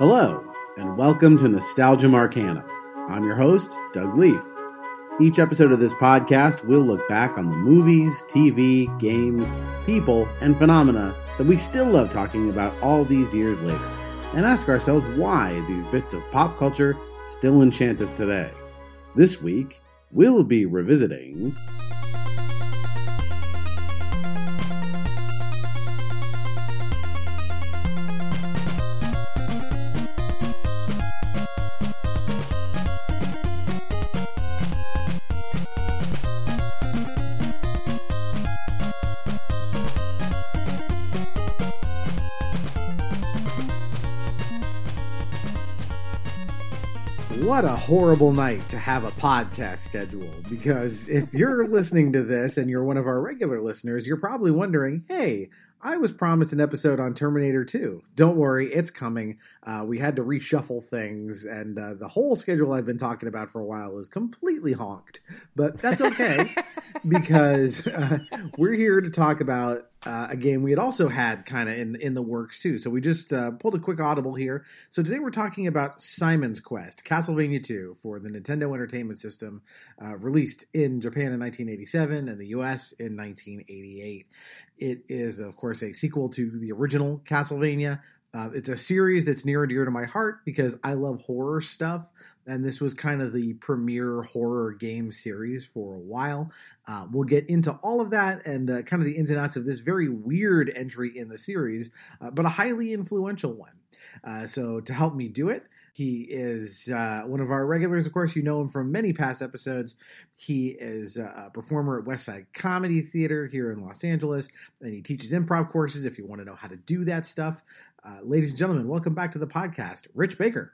Hello, and welcome to Nostalgium Arcanum. I'm your host, Doug Leaf. Each episode of this podcast, we'll look back on the movies, TV, games, people, and phenomena that we still love talking about all these years later, and ask ourselves why these bits of pop culture still enchant us today. This week, we'll be revisiting. Horrible night to have a podcast schedule because if you're listening to this and you're one of our regular listeners, you're probably wondering, hey, I was promised an episode on Terminator 2. Don't worry, it's coming. Uh, we had to reshuffle things, and uh, the whole schedule I've been talking about for a while is completely honked. But that's okay because uh, we're here to talk about uh, a game we had also had kind of in in the works too. So we just uh, pulled a quick audible here. So today we're talking about Simon's Quest, Castlevania 2 for the Nintendo Entertainment System, uh, released in Japan in 1987 and the US in 1988. It is, of course, a sequel to the original Castlevania. Uh, it's a series that's near and dear to my heart because I love horror stuff, and this was kind of the premier horror game series for a while. Uh, we'll get into all of that and uh, kind of the ins and outs of this very weird entry in the series, uh, but a highly influential one. Uh, so, to help me do it, he is uh, one of our regulars, of course. You know him from many past episodes. He is a performer at Westside Comedy Theater here in Los Angeles, and he teaches improv courses if you want to know how to do that stuff. Uh, ladies and gentlemen, welcome back to the podcast, Rich Baker.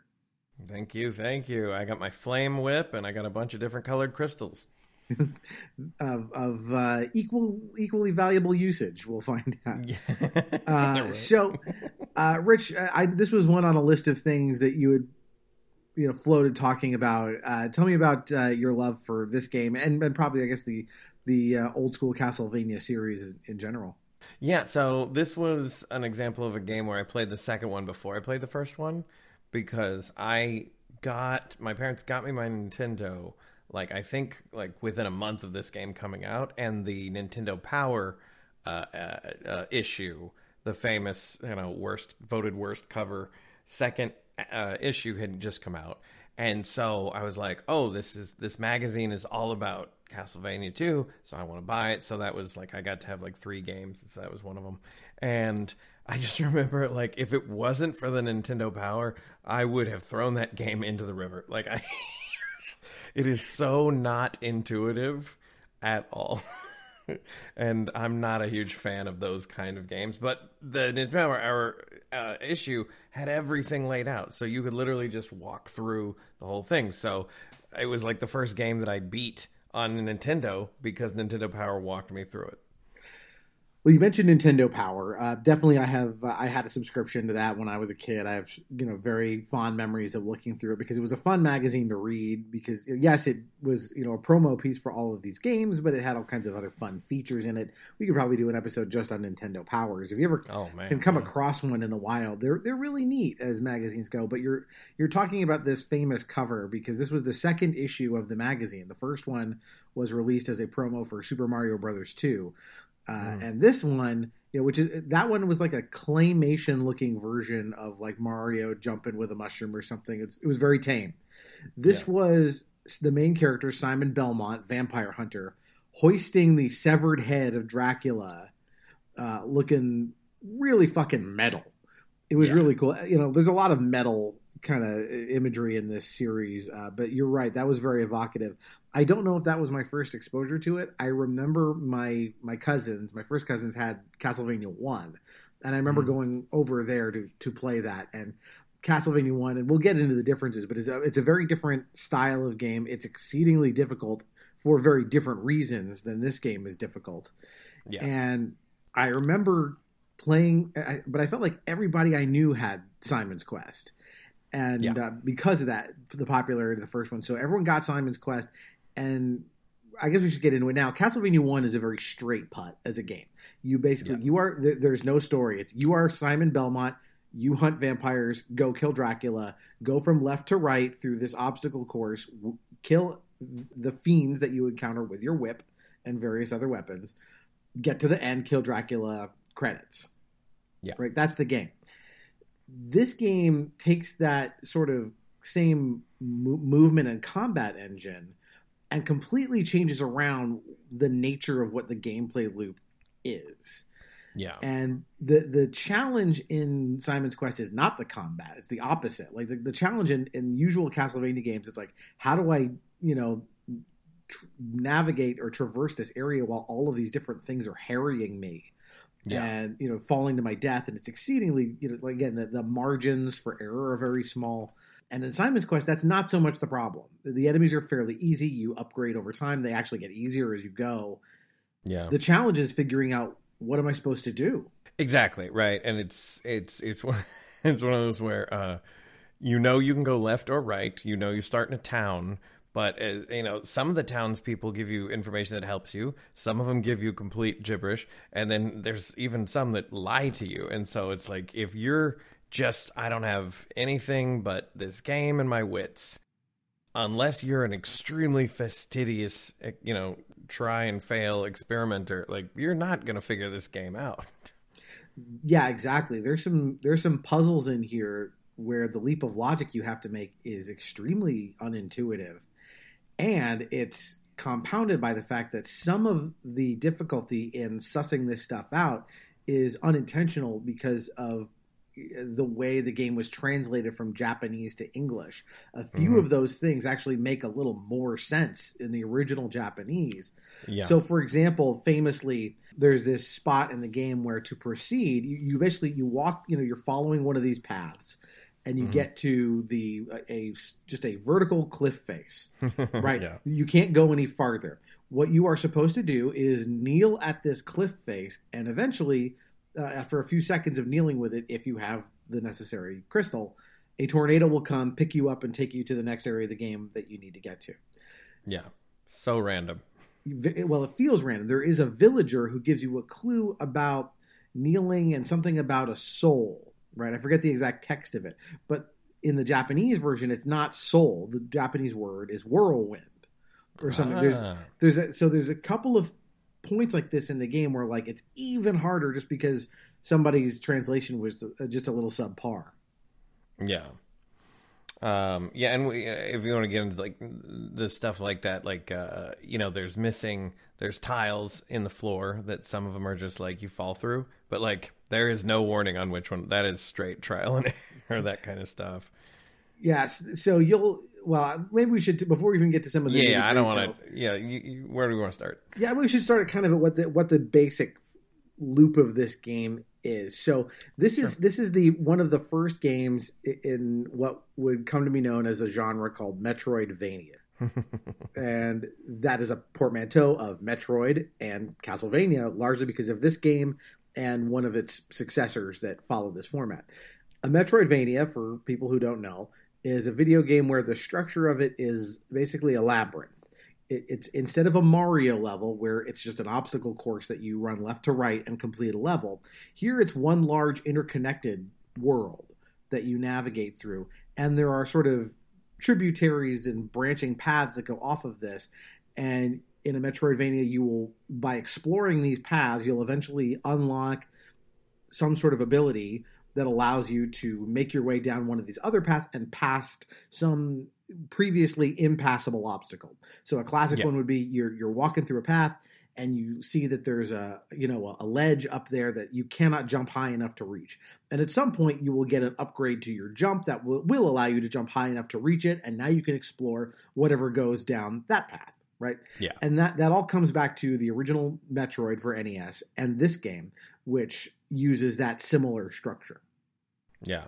Thank you, thank you. I got my flame whip, and I got a bunch of different colored crystals. of, of uh, equal equally valuable usage. We'll find out. Yeah. uh. So, uh, Rich, I, this was one on a list of things that you had you know floated talking about. Uh, tell me about uh, your love for this game and, and probably I guess the the uh, old school Castlevania series in general. Yeah, so this was an example of a game where I played the second one before I played the first one because I got my parents got me my Nintendo like I think like within a month of this game coming out, and the Nintendo Power uh, uh, uh, issue, the famous you know worst voted worst cover second uh, issue had just come out, and so I was like, oh, this is this magazine is all about Castlevania 2, so I want to buy it. So that was like I got to have like three games, so that was one of them, and. I just remember, like, if it wasn't for the Nintendo Power, I would have thrown that game into the river. Like, I, it is so not intuitive at all. and I'm not a huge fan of those kind of games. But the Nintendo Power uh, issue had everything laid out, so you could literally just walk through the whole thing. So it was like the first game that I beat on Nintendo because Nintendo Power walked me through it. Well, you mentioned Nintendo Power. Uh, definitely, I have. Uh, I had a subscription to that when I was a kid. I have, you know, very fond memories of looking through it because it was a fun magazine to read. Because yes, it was, you know, a promo piece for all of these games, but it had all kinds of other fun features in it. We could probably do an episode just on Nintendo Powers. If you ever oh, man, can come man. across one in the wild, they're they're really neat as magazines go. But you're you're talking about this famous cover because this was the second issue of the magazine. The first one was released as a promo for Super Mario Brothers 2. Uh, mm. And this one, you know, which is that one was like a claymation looking version of like Mario jumping with a mushroom or something. It's, it was very tame. This yeah. was the main character, Simon Belmont, vampire hunter, hoisting the severed head of Dracula, uh, looking really fucking metal. It was yeah. really cool. You know, there's a lot of metal kind of imagery in this series, uh, but you're right. That was very evocative. I don't know if that was my first exposure to it. I remember my my cousins, my first cousins had Castlevania One, and I remember mm. going over there to to play that and. Castlevania One, and we'll get into the differences, but it's a, it's a very different style of game. It's exceedingly difficult for very different reasons than this game is difficult. Yeah. And I remember playing, but I felt like everybody I knew had Simon's Quest, and yeah. uh, because of that, the popularity of the first one, so everyone got Simon's Quest, and I guess we should get into it now. Castlevania One is a very straight putt as a game. You basically yeah. you are there's no story. It's you are Simon Belmont. you hunt vampires, go kill Dracula, go from left to right through this obstacle course, w- kill the fiends that you encounter with your whip and various other weapons, get to the end, kill Dracula, credits. Yeah. Right? That's the game. This game takes that sort of same mo- movement and combat engine and completely changes around the nature of what the gameplay loop is. Yeah. And the the challenge in Simon's Quest is not the combat; it's the opposite. Like the, the challenge in, in usual Castlevania games, it's like how do I, you know, tr- navigate or traverse this area while all of these different things are harrying me, Yeah. and you know, falling to my death. And it's exceedingly, you know, like again, the, the margins for error are very small. And in Simon's Quest, that's not so much the problem. The enemies are fairly easy. You upgrade over time; they actually get easier as you go. Yeah. The challenge is figuring out what am I supposed to do. Exactly right, and it's it's it's one it's one of those where uh, you know you can go left or right. You know you start in a town, but uh, you know some of the townspeople give you information that helps you. Some of them give you complete gibberish, and then there's even some that lie to you. And so it's like if you're just I don't have anything but this game and my wits. Unless you're an extremely fastidious, eh, you know, try and fail experimenter, like you're not gonna figure this game out. Yeah, exactly. There's some there's some puzzles in here where the leap of logic you have to make is extremely unintuitive. And it's compounded by the fact that some of the difficulty in sussing this stuff out is unintentional because of the way the game was translated from Japanese to English. A few Mhm. of those things actually make a little more sense in the original Japanese. Yeah. So, for example, famously, there's this spot in the game where to proceed, you, you basically you walk, you know, you're following one of these paths, and you Mhm. get to the a, a just a vertical cliff face. Right, yeah. you can't go any farther. What you are supposed to do is kneel at this cliff face, and eventually, uh, after a few seconds of kneeling with it, if you have the necessary crystal, a tornado will come, pick you up, and take you to the next area of the game that you need to get to Yeah. So random. well, it feels random. There is a villager who gives you a clue about kneeling and something about a soul, right? I forget the exact text of it, but in the Japanese version, it's not soul. The Japanese word is whirlwind or something. There's Ah, there's a, so there's a couple of points like this in the game where like it's even harder just because somebody's translation was uh, just a little subpar. yeah. Um, yeah, and we, if you want to get into like the stuff like that, like uh, you know, there's missing, there's tiles in the floor that some of them are just like you fall through, but like there is no warning on which one. That is straight trial and error, that kind of stuff. Yes, so you'll well maybe we should before we even get to some of the Yeah, I don't want to. Yeah, you, you, where do we want to start? Yeah, we should start at kind of at what the what the basic loop of this game is. So this is this is the one of the first games in what would come to be known as a genre called Metroidvania. and that is a portmanteau of Metroid and Castlevania, largely because of this game and one of its successors that follow this format. A Metroidvania, for people who don't know, is a video game where the structure of it is basically a labyrinth. It, it's instead of a Mario level where it's just an obstacle course that you run left to right and complete a level. Here, it's one large interconnected world that you navigate through, and there are sort of tributaries and branching paths that go off of this. And in a Metroidvania, you will, by exploring these paths, you'll eventually unlock some sort of ability that allows you to make your way down one of these other paths and past some previously impassable obstacle. So a classic Yeah. one would be you're you're walking through a path and you see that there's a you know a ledge up there that you cannot jump high enough to reach. And at some point you will get an upgrade to your jump that will, will allow you to jump high enough to reach it and now you can explore whatever goes down that path, right? Yeah. And that that all comes back to the original Metroid for NES and this game which uses that similar structure. Yeah.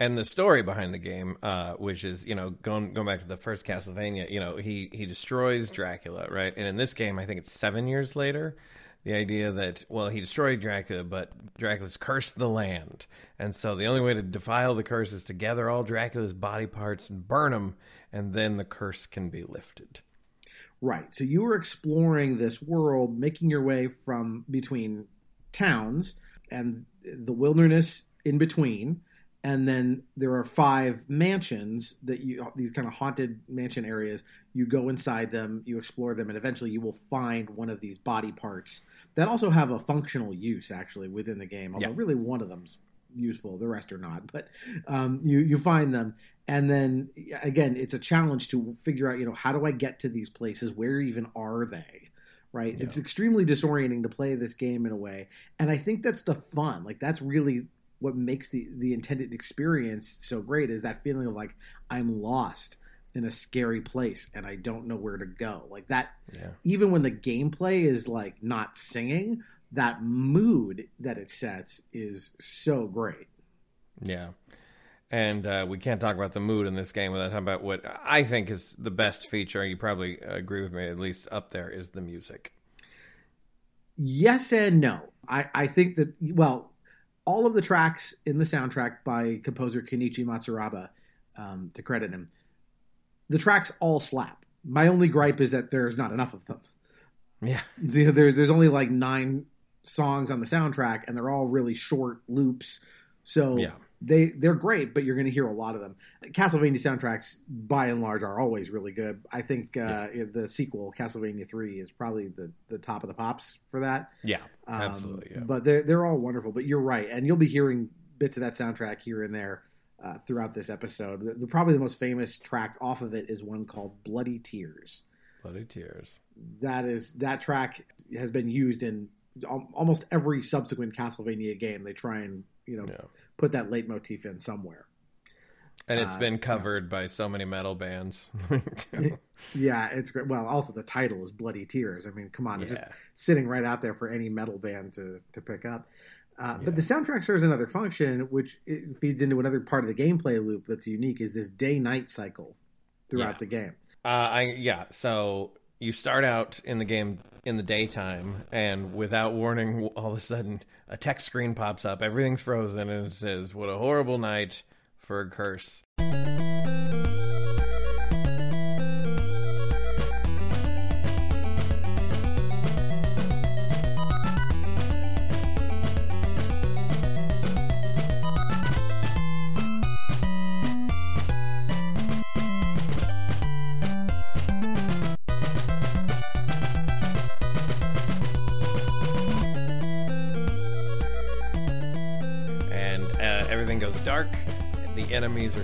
And the story behind the game, uh, which is, you know, going going back to the first Castlevania, you know, he he destroys Dracula, right? And in this game, I think it's seven years later, the idea that well, he destroyed Dracula, but Dracula's cursed the land, and so the only way to defile the curse is to gather all Dracula's body parts and burn them, and then the curse can be lifted. Right. So you were exploring this world, making your way from between towns and the wilderness in between, and then there are five mansions that you these kind of haunted mansion areas you go inside them you explore them and eventually you will find one of these body parts that also have a functional use actually within the game although Yeah. really one of them's useful the rest are not but um, you you find them and then again it's a challenge to figure out you know how do i get to these places? Where even are they? Right? Yeah. it's extremely disorienting to play this game in a way. And i think that's the fun. Like that's really what makes the the intended experience so great is that feeling of like i'm lost in a scary place and i don't know where to go. Like that Yeah. even when the gameplay is like not singing that mood that it sets is so great. Yeah. And uh, we can't talk about the mood in this game without talking about what I think is the best feature. You probably agree with me, at least up there, is the music. Yes and no. I, I think that well, all of the tracks in the soundtrack by composer Kenichi Matsuraba, um, to credit him, the tracks all slap. My only gripe is that there's not enough of them. Yeah. There's there's only like nine songs on the soundtrack, and they're all really short loops. So Yeah. They they're great, but you're going to hear a lot of them. Castlevania soundtracks, by and large, are always really good. I think uh, the sequel, Castlevania Three, is probably the the top of the pops for that. Yeah. Um, Absolutely. Yeah. But they're they're all wonderful. But you're right, and you'll be hearing bits of that soundtrack here and there uh, throughout this episode. The, the- probably the most famous track off of it is one called "Bloody Tears." Bloody tears. That is that track has been used in al- almost every subsequent Castlevania game. They try and you know Yeah. Put that leitmotif in somewhere. And it's Uh, been covered by so many metal bands. Yeah, it's great. Well, also the title is "Bloody Tears." I mean, come on, it's just sitting right out there for any metal band to to pick up. Uh, Yeah. But the soundtrack serves another function, which it feeds into another part of the gameplay loop that's unique. Is this day-night cycle throughout Yeah. the game? Uh, I yeah. So you start out in the game in the daytime, and without warning, all of a sudden a text screen pops up. Everything's frozen, and it says, "What a horrible night for a curse."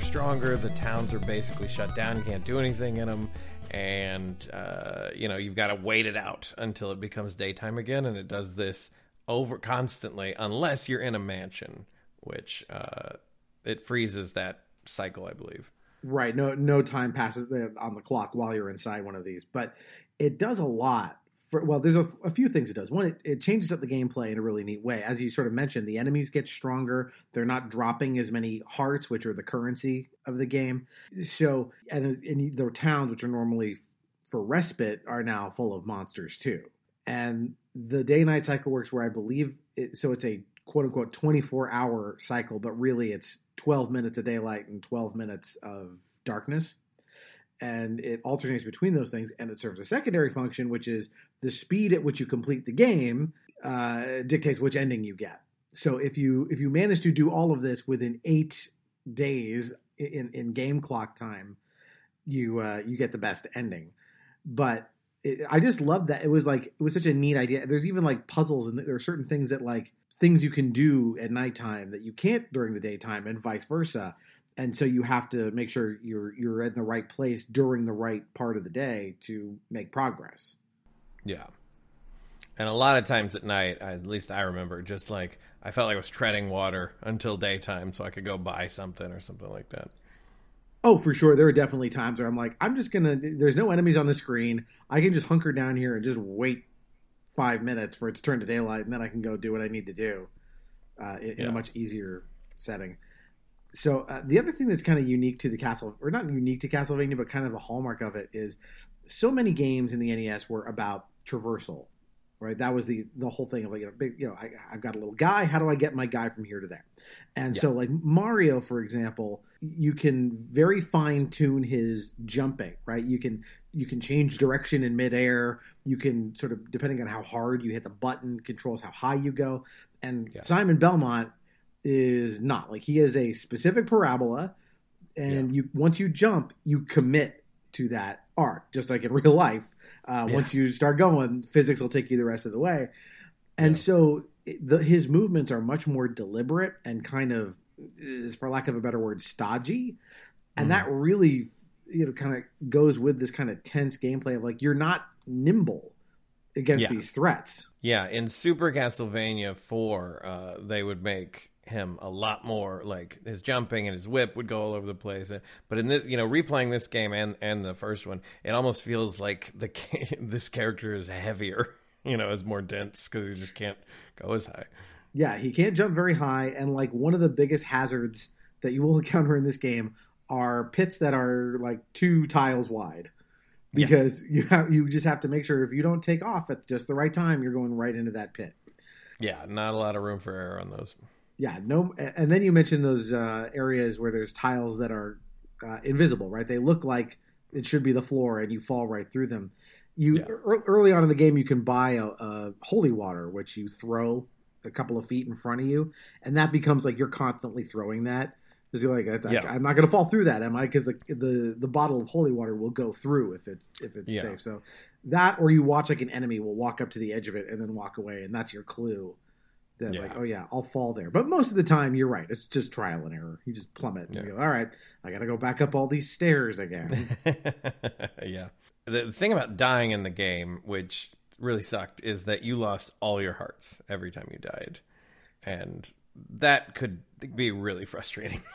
Stronger. The towns are basically shut down. You can't do anything in them, and uh, you know you've got to wait it out until it becomes daytime again. And it does this over constantly, unless you're in a mansion, which uh, it freezes that cycle, I believe. Right. No, no time passes on the clock while you're inside one of these, but it does a lot. For, well, there's a, a few things it does. One, it, it changes up the gameplay in a really neat way. As you sort of mentioned, the enemies get stronger. They're not dropping as many hearts, which are the currency of the game. So, and, and the towns, which are normally for respite, are now full of monsters too. And the day night cycle works where I believe it, so it's a quote unquote 24 hour cycle, but really it's 12 minutes of daylight and 12 minutes of darkness. And it alternates between those things, and it serves a secondary function, which is the speed at which you complete the game uh, dictates which ending you get. So if you if you manage to do all of this within eight days in in game clock time, you uh, you get the best ending. But it, I just love that it was like it was such a neat idea. There's even like puzzles, and there are certain things that like things you can do at nighttime that you can't during the daytime, and vice versa. And so you have to make sure you're you're in the right place during the right part of the day to make progress. Yeah. And a lot of times at night, at least I remember, just like I felt like I was treading water until daytime so I could go buy something or something like that. Oh, for sure. There are definitely times where I'm like, I'm just gonna. There's no enemies on the screen. I can just hunker down here and just wait five minutes for it to turn to daylight, and then I can go do what I need to do uh, in, in a much easier setting. So uh, the other thing that's kind of unique to the Castle, or not unique to Castlevania, but kind of a hallmark of it is so many games in the NES were about traversal, right? That was the the whole thing of like, you know, big, you know, I, I've got a little guy. How do I get my guy from here to there? And so, like Mario, for example, you can very fine tune his jumping, right? You can you can change direction in midair. You can sort of depending on how hard you hit the button, controls how high you go. And Yeah. Simon Belmont is not like he has a specific parabola, and you once you jump, you commit to that arc, just like in real life. Uh, Yeah. Once you start going, physics will take you the rest of the way, and Yeah. so the, his movements are much more deliberate and kind of, is for lack of a better word, stodgy, and Mhm. that really, you know, kind of goes with this kind of tense gameplay of like you're not nimble against Yeah. these threats. Yeah, in Super Castlevania 4, uh, they would make him a lot more like his jumping and his whip would go all over the place. Uh, But in this, you know, replaying this game and and the first one, it almost feels like the this character is heavier. You know, is more dense because he just can't go as high. Yeah, he can't jump very high, and like one of the biggest hazards that you will encounter in this game are pits that are like two tiles wide. Yeah. Because you have you just have to make sure if you don't take off at just the right time, you're going right into that pit. Yeah, not a lot of room for error on those. Yeah, no, and then you mentioned those uh, areas where there's tiles that are uh, invisible, right? They look like it should be the floor, and you fall right through them. You Yeah. ear- early on in the game, you can buy a, a holy water, which you throw a couple of feet in front of you, and that becomes like you're constantly throwing that. Because you're like, I, Yeah. I'm not going to fall through that, am I? Because the, the the bottle of holy water will go through if it's if it's Yeah. safe. So that, or you watch like an enemy will walk up to the edge of it and then walk away, and that's your clue. That Yeah. like, oh yeah, I'll fall there. But most of the time, you're right. It's just trial and error. You just plummet. And Yeah. you go, all right, I got to go back up all these stairs again. yeah. The thing about dying in the game, which really sucked, is that you lost all your hearts every time you died. And that could be really frustrating.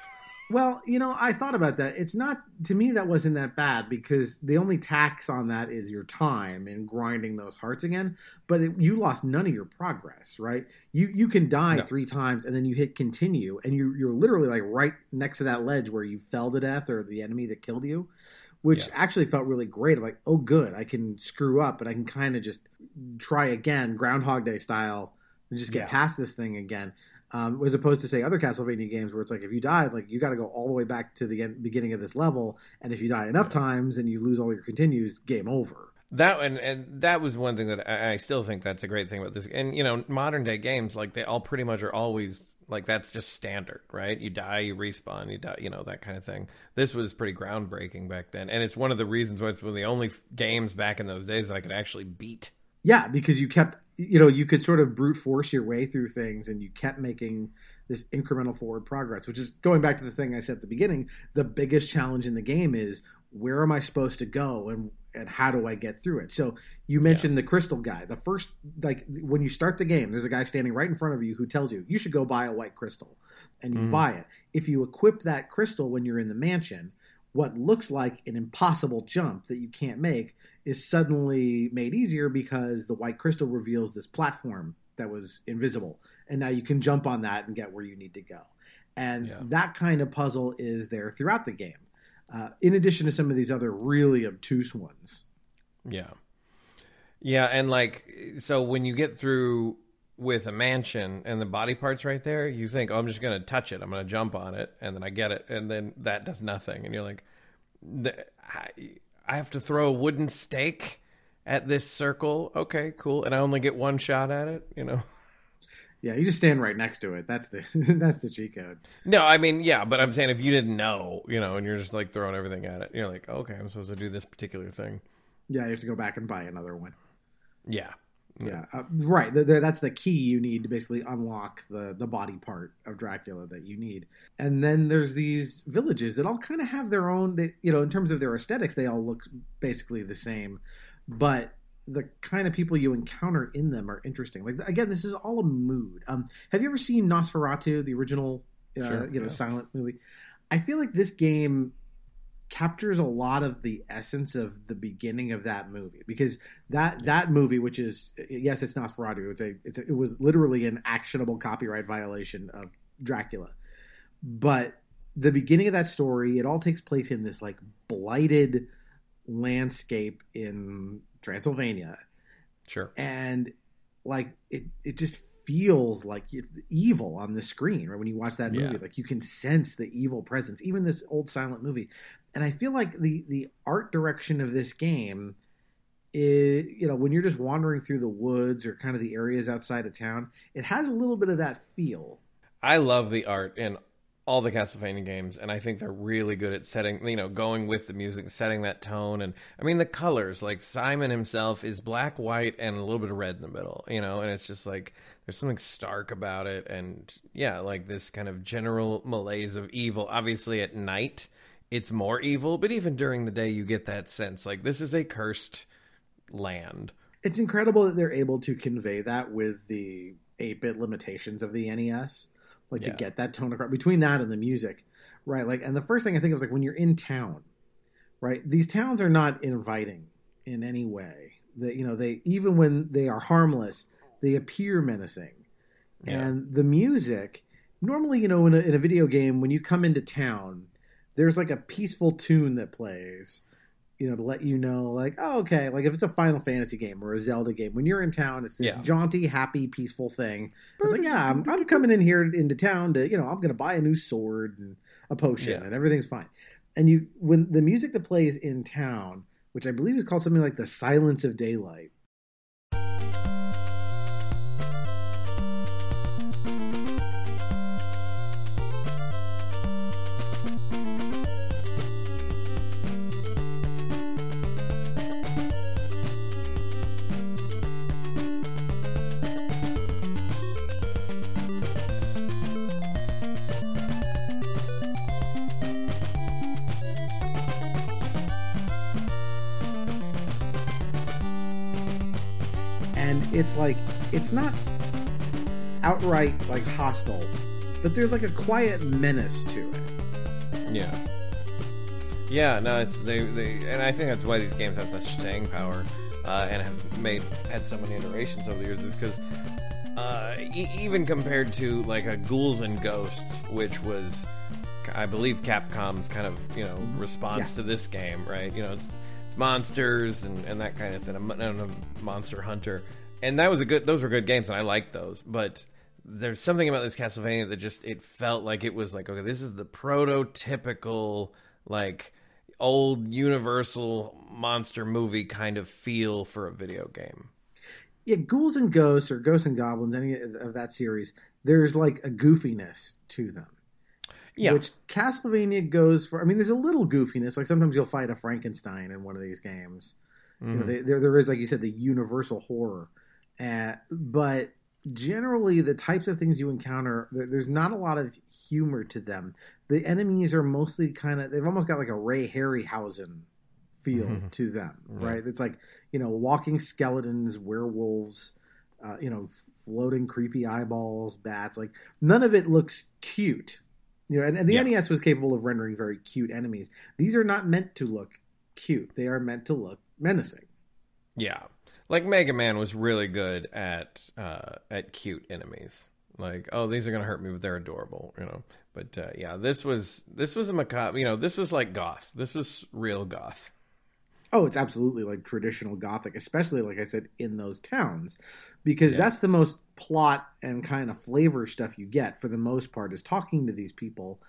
Well, you know, I thought about that. It's not to me that wasn't that bad because the only tax on that is your time in grinding those hearts again. But it, you lost none of your progress, right? You you can die No. three times and then you hit continue, and you you're literally like right next to that ledge where you fell to death or the enemy that killed you, which Yeah. actually felt really great. I'm like, oh, good, I can screw up, and I can kind of just try again, Groundhog Day style, and just get Yeah. past this thing again um, as opposed to say other Castlevania games where it's like if you died, like you got to go all the way back to the end, beginning of this level, and if you die enough times and you lose all your continues, game over. That and and that was one thing that I, I still think that's a great thing about this. And you know, modern day games like they all pretty much are always like that's just standard, right? You die, you respawn, you die, you know that kind of thing. This was pretty groundbreaking back then, and it's one of the reasons why it's one of the only f- games back in those days that I could actually beat. Yeah, because you kept, you know, you could sort of brute force your way through things, and you kept making this incremental forward progress. Which is going back to the thing I said at the beginning. The biggest challenge in the game is where am I supposed to go, and and how do I get through it? So you mentioned the crystal guy. The first, like when you start the game, there's a guy standing right in front of you who tells you you should go buy a white crystal, and you Mhm. buy it. If you equip that crystal when you're in the mansion, what looks like an impossible jump that you can't make is suddenly made easier because the white crystal reveals this platform that was invisible and now you can jump on that and get where you need to go and Yeah. that kind of puzzle is there throughout the game uh, in addition to some of these other really obtuse ones Yeah. Yeah, and like so when you get through with a mansion and the body parts right there, you think, "Oh, I'm just going to touch it. I'm going to jump on it." And then I get it and then that does nothing and you're like I I have to throw a wooden stake at this circle. Okay, cool. And I only get one shot at it, you know. yeah you just stand right next to it that's the that's the cheat code No, I mean, yeah, but I'm saying if you didn't know, you know, and you're just like throwing everything at it, you're like, "Okay, I'm supposed to do this particular thing." yeah you have to go back and buy another one Yeah. Yeah. Uh, right. The, the, that's the key you need to basically unlock the the body part of dracula that you need. And then there's these villages that all kind of have their own they, you know in terms of their aesthetics they all look basically the same. But the kind of people you encounter in them are interesting. Like again this is all a mood. Um have you ever seen nosferatu the original uh, Sure, you know yeah. silent movie? I feel like this game captures a lot of the essence of the beginning of that movie because that that movie which is yes it's Nosferatu it's a, it's a it was literally an actionable copyright violation of Dracula. But the beginning of that story it all takes place in this like blighted landscape in Transylvania. Sure. and like it it just feels like evil on the screen right? When you watch that movie Yeah. like you can sense the evil presence. Even this old silent movie and i feel like the the art direction of this game is you know when you're just wandering through the woods or kind of the areas outside of town it has a little bit of that feel I love the art in all the Castlevania games, and I think they're really good at setting, you know, going with the music, setting that tone, and I mean the colors. Like Simon himself is black, white, and a little bit of red in the middle, you know, and it's just like there's something stark about it, and yeah, like this kind of general malaise of evil. Obviously, at night it's more evil, but even during the day, you get that sense like this is a cursed land. It's incredible that they're able to convey that with the 8 bit limitations of the NES like yeah. to get that tone across between that and the music, right? Like, and the first thing I think of is like when you're in town, right? These towns are not inviting in any way. That you know, they even when they are harmless, they appear menacing, yeah. and the music. Normally, you know, in a, in a video game, when you come into town, there's like a peaceful tune that plays you know, to let you know, like, oh, okay, like if it's a Final Fantasy game or a Zelda game, when you're in town, it's this yeah. jaunty, happy, peaceful thing. It's like, yeah, I'm, I'm, coming in here into town to, you know, I'm going to buy a new sword and a potion, yeah. and everything's fine. And you, when the music that plays in town, which I believe is called something like the Silence of Daylight, it's not outright like hostile, but there's like a quiet menace to it. Yeah. Yeah, no, it's they, they and I think that's why these games have such staying power uh, and have made had so many iterations over the years is because uh, e- even compared to like a Ghouls and Ghosts, which was I believe Capcom's kind of you know response yeah. to this game, right? You know, it's, it's monsters and, and that kind of thing. A monster hunter and that was a good. Those were good games, and I liked those. But there's something about this Castlevania that just it felt like it was like okay, this is the prototypical like old Universal monster movie kind of feel for a video game. Yeah, Ghouls and Ghosts or Ghosts and Goblins, any of that series, there's like a goofiness to them. Yeah. Which Castlevania goes for. I mean, there's a little goofiness. Like sometimes you'll fight a Frankenstein in one of these games. Mm. You know, mm-hmm. they, there there is like you said the universal horror uh, but generally, the types of things you encounter, there's not a lot of humor to them. The enemies are mostly kind of, they've almost got like a Ray Harryhausen feel mm-hmm. to them, right? It's like, you know, walking skeletons, werewolves, uh, you know, floating creepy eyeballs, bats. Like, none of it looks cute. You know, and, and the yeah. NES was capable of rendering very cute enemies. These are not meant to look cute. They are meant to look menacing. Yeah like Mega Man was really good at uh, at cute enemies. Like, oh, these are gonna hurt me, but they're adorable, you know. But uh, yeah, this was this was a macabre. You know, this was like goth. This was real goth. Oh, it's absolutely like traditional gothic, especially like I said in those towns, because yeah. that's the most plot and kind of flavor stuff you get for the most part is talking to these people,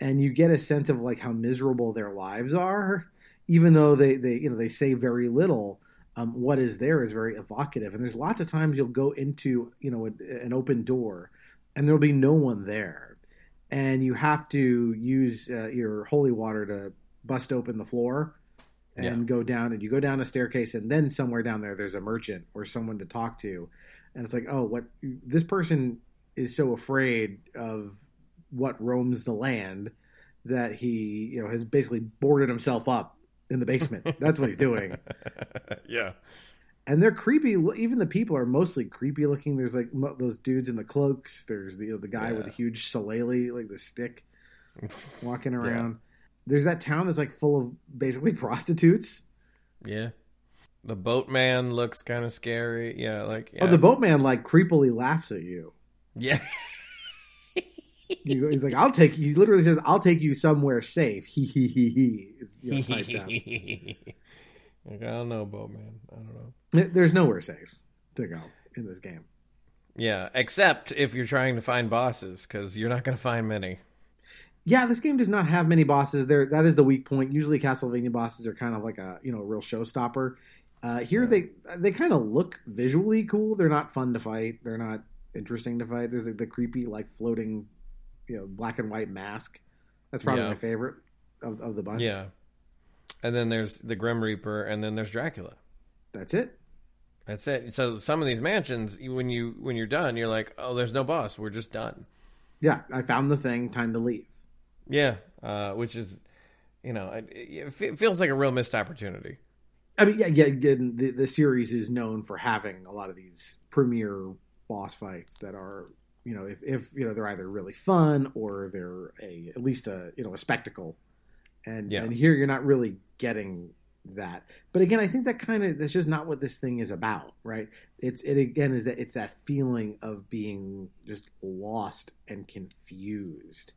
and you get a sense of like how miserable their lives are, even though they they you know they say very little um, what is there is very evocative. And there's lots of times you'll go into you know an open door, and there'll be no one there, and you have to use uh, your holy water to bust open the floor and yeah. go down. And you go down a staircase, and then somewhere down there there's a merchant or someone to talk to, and it's like, oh, what this person is so afraid of what roams the land that he you know has basically boarded himself up in the basement. That's what he's doing. yeah. And they're creepy. Even the people are mostly creepy looking. There's like those dudes in the cloaks. There's the you know, the guy yeah. with a huge shillelagh, like the stick, walking around. Yeah. There's that town that's like full of basically prostitutes. Yeah. The boatman looks kind of scary. Yeah, like oh, yeah. oh, the boatman like creepily laughs at you. Yeah. He's like, "I'll take." He literally says, "I'll take you somewhere safe." He he he he. You know, like, I don't know, boatman. I don't know. There's nowhere safe to go in this game. Yeah, except if you're trying to find bosses, because you're not going to find many. Yeah, this game does not have many bosses. There, that is the weak point. Usually, Castlevania bosses are kind of like a you know a real showstopper. Uh, here, yeah. they they kind of look visually cool. They're not fun to fight. They're not interesting to fight. There's like the creepy like floating you know black and white mask. That's probably Yeah. my favorite of, of the bunch. Yeah. And then there's the Grim Reaper, and then there's Dracula. that's it. That's it. So some of these mansions, when you when you're done, you're like, oh, there's no boss. We're just done. Yeah, I found the thing. Time to leave. Yeah, uh, which is, you know, it, it feels like a real missed opportunity. I mean, yeah, yeah. Again, the the series is known for having a lot of these premier boss fights that are, you know, if, if you know they're either really fun or they're a at least a you know a spectacle, and Yeah. and here you're not really getting that. But again, I think that kind of that's just not what this thing is about, right? It's it again is that it's that feeling of being just lost and confused.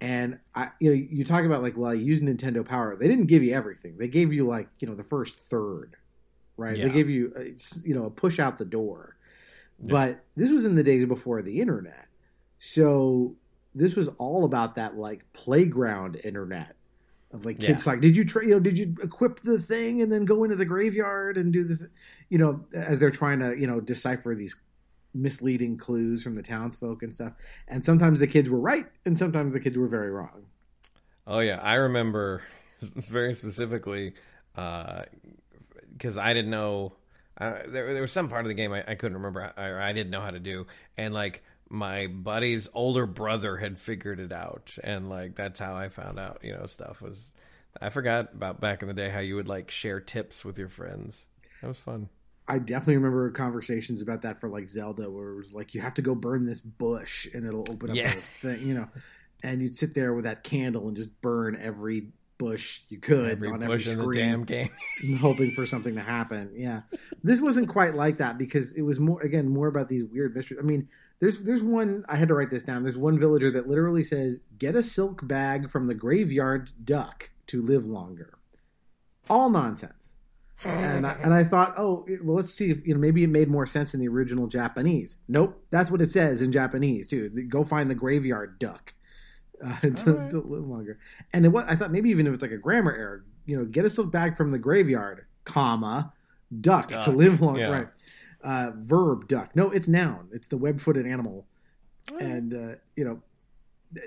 And I, you know, you talk about like, well, I use Nintendo Power. They didn't give you everything. They gave you like, you know, the first third, right? Yeah. They gave you, uh, you know, a push out the door. Yeah. But this was in the days before the internet, so this was all about that like playground internet of like kids like, did you, tra- you know, did you equip the thing and then go into the graveyard and do the, th-? you know, as they're trying to, you know, decipher these misleading clues from the townsfolk and stuff. And sometimes the kids were right, and sometimes the kids were very wrong. Oh yeah, I remember very specifically uh, because I didn't know uh, there, there was some part of the game I, I couldn't remember or I didn't know how to do, and like my buddy's older brother had figured it out, and like that's how I found out. You know, stuff was I forgot about back in the day how you would like share tips with your friends. That was fun. I definitely remember conversations about that for like Zelda, where it was like you have to go burn this bush and it'll open up Yeah. a thing, you know. And you'd sit there with that candle and just burn every bush you could Every on every in the screen, damn game. hoping for something to happen. Yeah, this wasn't quite like that because it was more again more about these weird mysteries. I mean, there's there's one I had to write this down. There's one villager that literally says, "Get a silk bag from the graveyard duck to live longer." All nonsense. And I, and I thought, oh, well, let's see if you know maybe it made more sense in the original Japanese. Nope, that's what it says in Japanese too. Go find the graveyard duck uh, to, Alright. to live longer. And it, what I thought maybe even if it's like a grammar error, you know, get a silk bag from the graveyard, comma, duck, to live longer. yeah. Right. Uh, verb duck. No, it's noun. It's the web-footed animal. And uh, you know,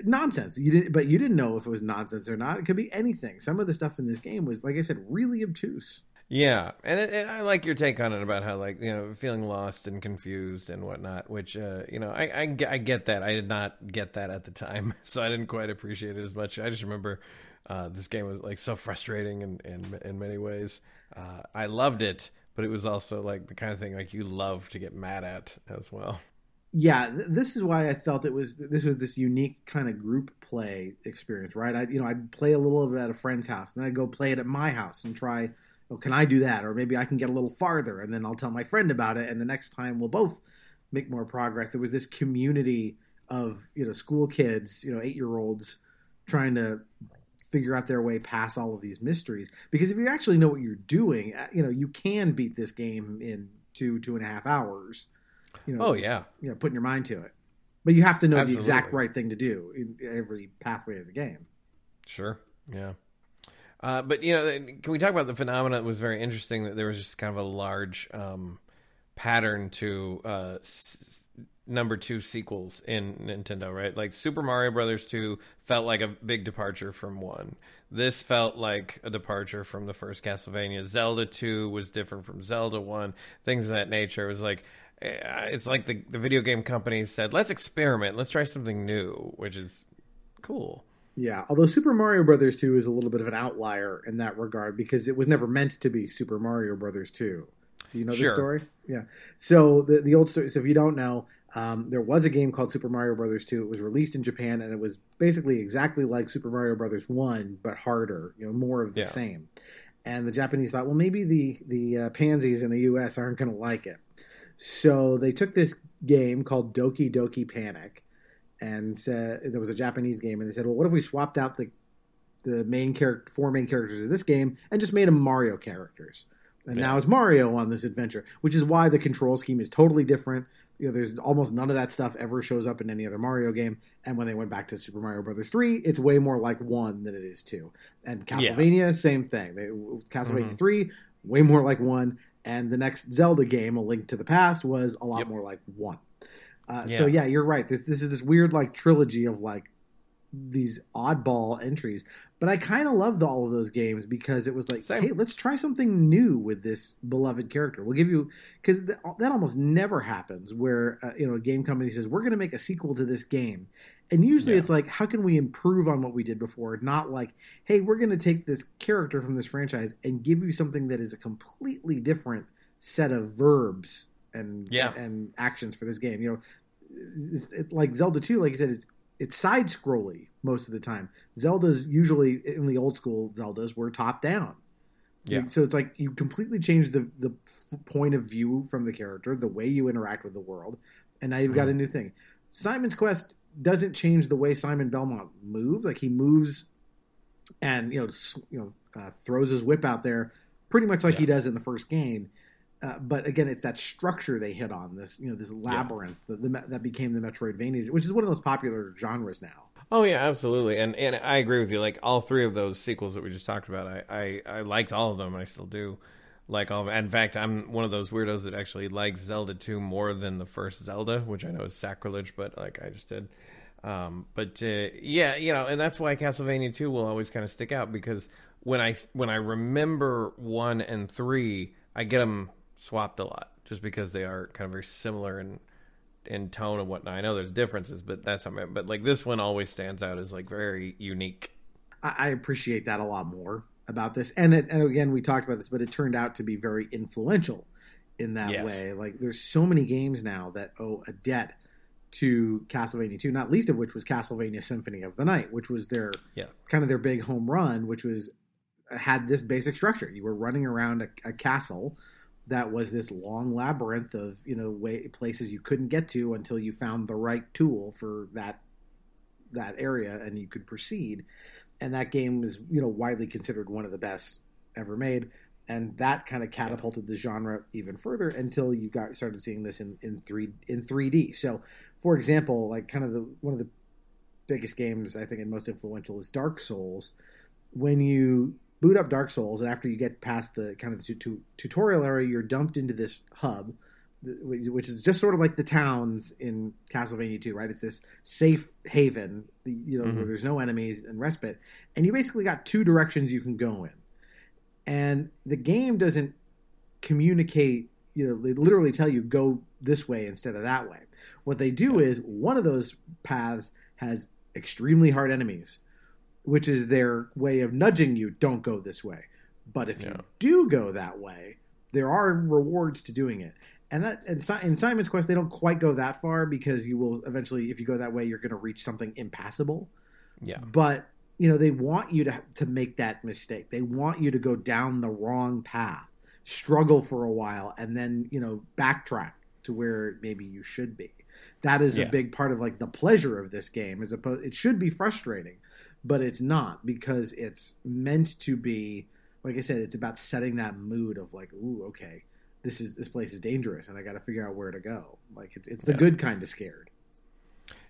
nonsense. You didn't, but you didn't know if it was nonsense or not. It could be anything. Some of the stuff in this game was, like I said, really obtuse. Yeah, and, it, I like your take on it about how like you know feeling lost and confused and whatnot. Which uh, you know I, I I get that. I did not get that at the time, so I didn't quite appreciate it as much. I just remember uh, this game was like so frustrating in in, in many ways. Uh, I loved it, but it was also like the kind of thing like you love to get mad at as well. yeah th- this is why i felt it was this was this unique kind of group play experience right i you know i'd play a little of it at a friend's house and then i'd go play it at my house and try oh can i do that or maybe i can get a little farther and then i'll tell my friend about it and the next time we'll both make more progress there was this community of you know school kids you know eight year olds trying to figure out their way past all of these mysteries because if you actually know what you're doing uh, you know you can beat this game in two two and a half hours you know Oh yeah, you know, putting your mind to it. But you have to know the exact right thing to do in every pathway of the game. Sure. Yeah. Uh, but you know, can we talk about the phenomenon? It was very interesting that there was just kind of a large um, pattern to uh, s- number two sequels in Nintendo, right? Like Super Mario Brothers two felt like a big departure from one. This felt like a departure from the first Castlevania. Zelda two was different from Zelda one. Things of that nature. It was like. eh, It's like the the video game companies said, "Let's experiment. Let's try something new," which is cool. Yeah, although Super Mario Brothers 2 is a little bit of an outlier in that regard because it was never meant to be Super Mario Brothers 2. Do you know Sure. the story? Yeah. So the the old story. So if you don't know, um, there was a game called Super Mario Brothers 2. It was released in Japan, and it was basically exactly like Super Mario Brothers 1, but harder. You know, more of the Yeah. same. And the Japanese thought, well, maybe the the uh, pansies in the U.S. aren't going to like it. So they took this game called Doki Doki Panic, and said there was a Japanese game, and they said, well, what if we swapped out the the main character, four main characters of this game, and just made them Mario characters? And Yeah. now it's Mario on this adventure, which is why the control scheme is totally different. You know, there's almost none of that stuff ever shows up in any other Mario game. And when they went back to Super Mario Brothers three, it's way more like one than it is two. And Yeah. Castlevania, same thing. They, Castlevania Mhm. three, way more like one. And the next Zelda game, A Link to the Past, was a lot Yep. more like one. Uh, So Yeah. yeah, you're right. This this is this weird like trilogy of like these oddball entries. But I kind of loved all of those games because it was like, Same. hey, let's try something new with this beloved character. We'll give you because th- that almost never happens where uh, you know a game company says we're going to make a sequel to this game, and usually Yeah. it's like, how can we improve on what we did before? Not like, hey, we're going to take this character from this franchise and give you something that is a completely different set of verbs and Yeah. and actions for this game. You know, it's, it, like Zelda Two, like you said, it's it's side scrolly most of the time. Zelda's usually in the old school Zeldas were top down. Yeah. So it's like you completely change the the point of view from the character, the way you interact with the world, and now you've got a Mm-hmm. new thing. Simon's Quest doesn't change the way Simon Belmont moves. Like he moves and you know you know uh, throws his whip out there pretty much like he does in the first game. Uh, but again, it's that structure they hit on this, you know, this labyrinth the, the, that became the Metroidvania, which is one of those popular genres now. Oh yeah, absolutely, and and I agree with you. Like all three of those sequels that we just talked about, I I, I liked all of them. and I still do like all of them. In fact, I'm one of those weirdos that actually likes Zelda 2 more than the first Zelda, which I know is sacrilege, but like I just did. Um, but uh, yeah, you know, and that's why Castlevania 2 will always kind of stick out because when I when I remember one and three, I get them swapped a lot just because they are kind of very similar in in tone and whatnot. I know there's differences, but that's how. I- But like this one always stands out as like very unique. I, I appreciate that a lot more about this. And it, and again, we talked about this, but it turned out to be very influential in that Yes. way. Like there's so many games now that owe a debt to Castlevania 2, not least of which was Castlevania Symphony of the Night, which was their Yeah. kind of their big home run, which was had this basic structure. You were running around a, a castle that was this long labyrinth of you know way, places you couldn't get to until you found the right tool for that that area and you could proceed. And that game was you know widely considered one of the best ever made. And that kind of catapulted the genre even further until you got started seeing this in, in three in 3D. So, for example, like kind of the one of the biggest games I think and most influential is Dark Souls. When you boot up Dark Souls, and after you get past the kind of the tu- tutorial area, you're dumped into this hub, which is just sort of like the towns in Castlevania 2, right? It's this safe haven, you know, Mhm. where there's no enemies and respite, and you basically got two directions you can go in, and the game doesn't communicate. You know, they literally tell you go this way instead of that way. What they do is one of those paths has extremely hard enemies which is their way of nudging you don't go this way. But if you do go that way there are rewards to doing it. And that in simon's quest they don't quite go that far because you will eventually if you go that way you're going to reach something impassable. Yeah. but you know they want you to to make that mistake. They want you to go down the wrong path struggle for a while and then you know backtrack to where maybe you should be. That is Yeah. a big part of like the pleasure of this game as opposed it should be frustrating but it's not because it's meant to be like i said it's about setting that mood of like ooh okay this is this place is dangerous and i got to figure out where to go like it's, it's the Yeah. good kind of scared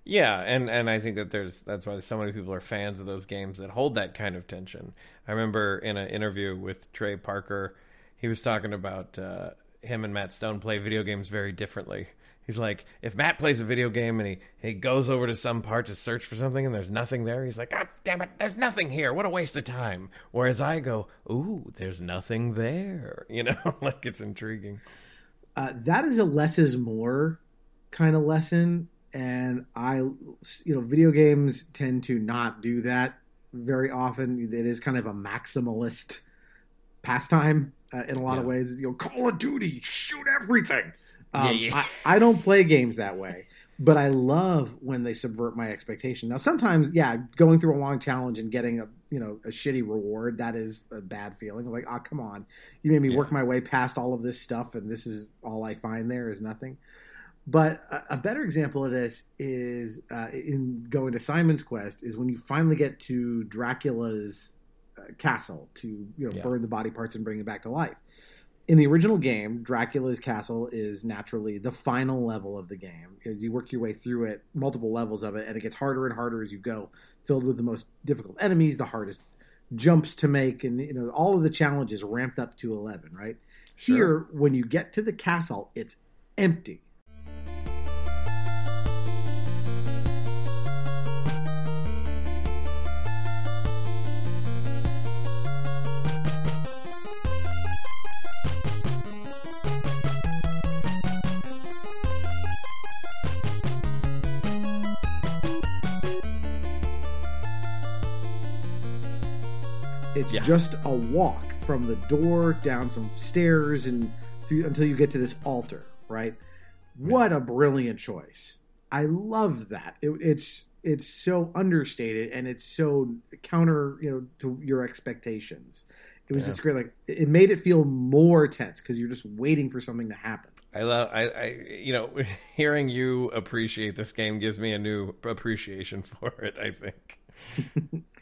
Yeah, and and I think that there's that's why so many people are fans of those games that hold that kind of tension. I remember in an interview with Trey Parker, he was talking about uh, him and Matt Stone play video games very differently. He's like, if Matt plays a video game and he, he goes over to some part to search for something and there's nothing there, he's like, God damn it, there's nothing here. What a waste of time. Whereas I go, ooh, there's nothing there. You know, like it's intriguing. uh, that is a less is more kind of lesson and i you know video games tend to not do that very often it is kind of a maximalist pastime uh, in a lot of ways you know call of duty shoot everything um, Yeah, yeah. I, I don't play games that way but i love when they subvert my expectation now sometimes yeah going through a long challenge and getting a you know a shitty reward that is a bad feeling like oh come on you made me Yeah. work my way past all of this stuff and this is all i find there is nothing but a, a better example of this is uh, in going to simon's quest is when you finally get to dracula's uh, castle to you know Yeah. burn the body parts and bring it back to life in the original game, Dracula's castle is naturally the final level of the game. As you work your way through it, multiple levels of it, and it gets harder and harder as you go, filled with the most difficult enemies, the hardest jumps to make, and you know all of the challenges ramped up to eleven. Right Sure. here, when you get to the castle, it's empty. It's Yeah. just a walk from the door down some stairs and through, until you get to this altar, right? What a brilliant choice! I love that. It, it's it's so understated and it's so counter, you know, to your expectations. It was Yeah. just great. Like it it made it feel more tense because you're just waiting for something to happen. I love I, I you know hearing you appreciate this game gives me a new appreciation for it. I think.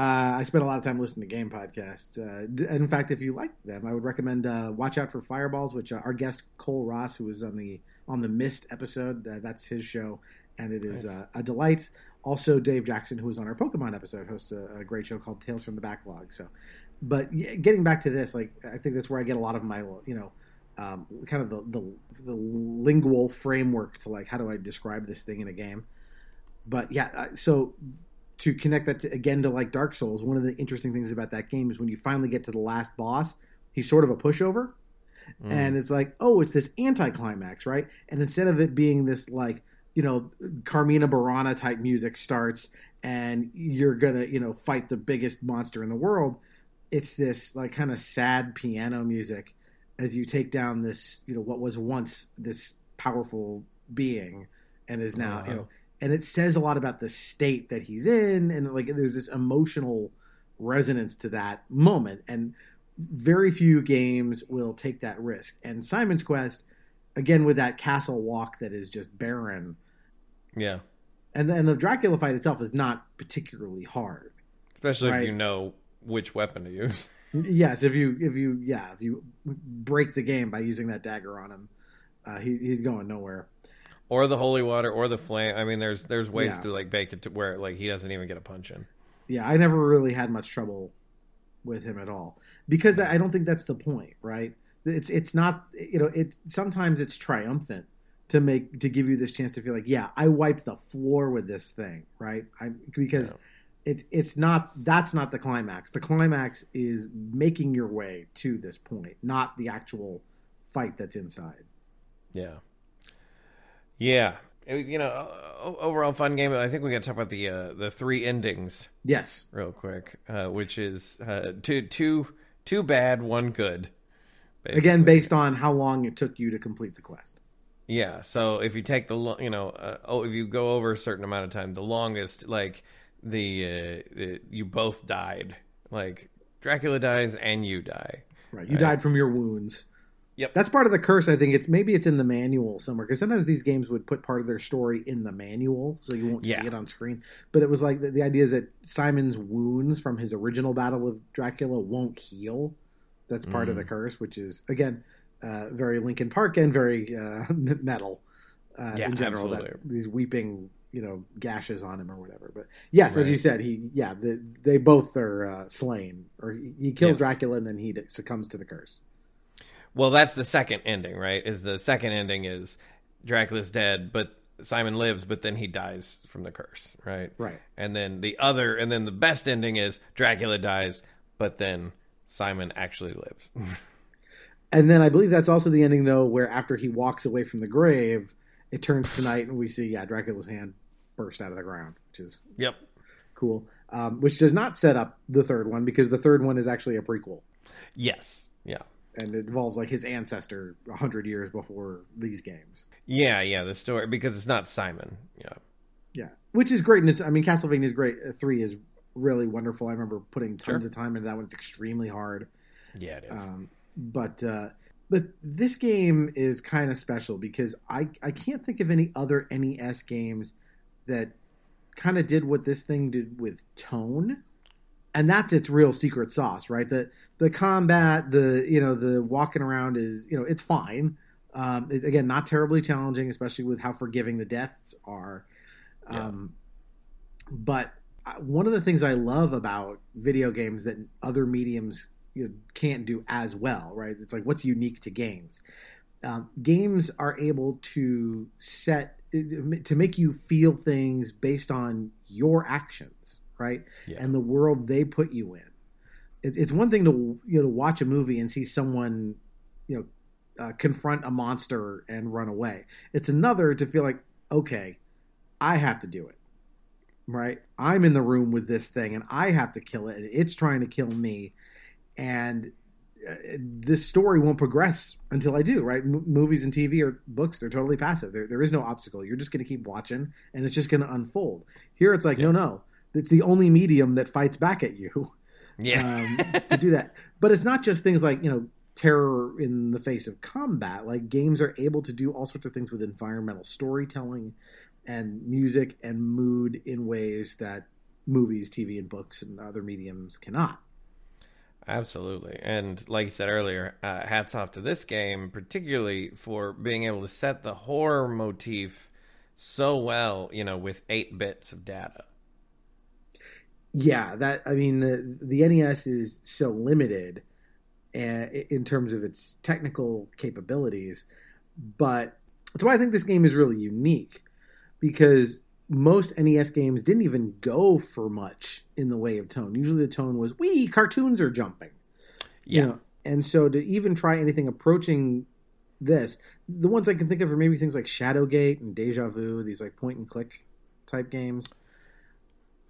Uh, I spent a lot of time listening to game podcasts. Uh, in fact, if you like them, I would recommend uh, Watch Out for Fireballs, which uh, our guest Kole Ross, who was on the on the Myst episode, uh, that's his show, and it is Nice. uh, a delight. Also, Dave Jackson, who was on our Pokemon episode, hosts a, a great show called Tales from the Backlog. So, but getting back to this, like I think that's where I get a lot of my, you know, um, kind of the, the the lingual framework to like how do I describe this thing in a game. But yeah, so to connect that to, again to like Dark Souls, one of the interesting things about that game is when you finally get to the last boss, he's sort of a pushover, Mm. and it's like, oh, it's this anticlimax, right? And instead of it being this like, you know, Carmina Burana type music starts, and you're gonna, you know, fight the biggest monster in the world, it's this like kind of sad piano music as you take down this, you know, what was once this powerful being, and is now, you know, and it says a lot about the state that he's in, and like there's this emotional resonance to that moment, and very few games will take that risk. And Simon's Quest, again with that castle walk that is just barren, yeah, and then the Dracula fight itself is not particularly hard. especially Right. if you know which weapon to use. Yes, if you if you yeah if you break the game by using that dagger on him, uh, he, he's going nowhere. Or the holy water or the flame. I mean, there's there's ways Yeah. to like bake it to where like he doesn't even get a punch in. Yeah, I never really had much trouble with him at all because I don't think that's the point, right? It's it's not you know it sometimes it's triumphant to make to give you this chance to feel like yeah I wiped the floor with this thing, right? I because Yeah. it it's not that's not the climax. The climax is making your way to this point, not the actual fight that's inside. Yeah, yeah. It- you know, overall fun game. I think we got to talk about the uh, the three endings Yes. real quick, uh, which is uh, two two two bad, one good. Again, based on how long it took you to complete the quest. Yeah. So if you take the lo- you know uh, oh if you go over a certain amount of time, the longest like the, uh, the you both died. Like Dracula dies and you die. Right. You Right. died from your wounds. Yep. That's part of the curse. I think it's maybe it's in the manual somewhere because sometimes these games would put part of their story in the manual, so you won't Yeah. see it on screen. But it was like the, the idea is that Simon's wounds from his original battle with Dracula won't heal. That's part of Mm. the curse, which is again uh, very Linkin Park and very uh, metal uh, Yeah, in general. That, these weeping, you know, gashes on him or whatever. But yes, as you said, he yeah, the, they both are uh, slain, or he, he kills Yeah. Dracula and then he succumbs to the curse. Well, that's the second ending, right? Is the second ending is Dracula's dead, but Simon lives, but then he dies from the curse, right? Right. And then the other, and then the best ending is Dracula dies, but then Simon actually lives. And then I believe that's also the ending, though, where after he walks away from the grave, it turns to night and we see, yeah, Dracula's hand burst out of the ground, which is yep. cool. Um, which does not set up the third one because the third one is actually a prequel Yes. Yeah. And it involves like his ancestor a hundred years before these games. Yeah. Yeah. The story because it's not Simon. Yeah. Yeah, which is great. And it's, I mean, Castlevania is great. Uh, Three is really wonderful. I remember putting tons Sure. of time into that one. It's extremely hard. Yeah. It is. Um, but uh, but this game is kind of special because I I can't think of any other NES games that kind of did what this thing did with tone, and that's its real secret sauce, right? The the combat, the you know the walking around is you know it's fine. Um, it, again, not terribly challenging, especially with how forgiving the deaths are. Yeah. Um, but uh, one of the things I love about video games that other mediums you know, can't do as well, right? It's like what's unique to games. Um, games are able to set to make you feel things based on your actions, right? Yeah. And the world they put you in. It, it's one thing to you know to watch a movie and see someone you know uh, confront a monster and run away. It's another to feel like okay, I have to do it right? I'm in the room with this thing and I have to kill it and it's trying to kill me. And uh, this story won't progress until I do, right? M- movies and TV or books, they're totally passive. There, there is no obstacle. You're just going to keep watching and it's just going to unfold. Here it's like, yeah. no, no. It's the only medium that fights back at you. Yeah. um, to do that. But it's not just things like, you know, terror in the face of combat. Like games are able to do all sorts of things with environmental storytelling and music and mood in ways that movies, TV, and books and other mediums cannot. Absolutely. And like you said earlier, uh, hats off to this game, particularly for being able to set the horror motif so well, you know, with eight bits of data. Yeah, that I mean the the NES is so limited uh, in terms of its technical capabilities, but that's why I think this game is really unique because most NES games didn't even go for much in the way of tone. Usually the tone was, "We cartoons are jumping," yeah. You know? And so to even try anything approaching this, the ones I can think of are maybe things like Shadowgate and Deja Vu, these like point and click type games.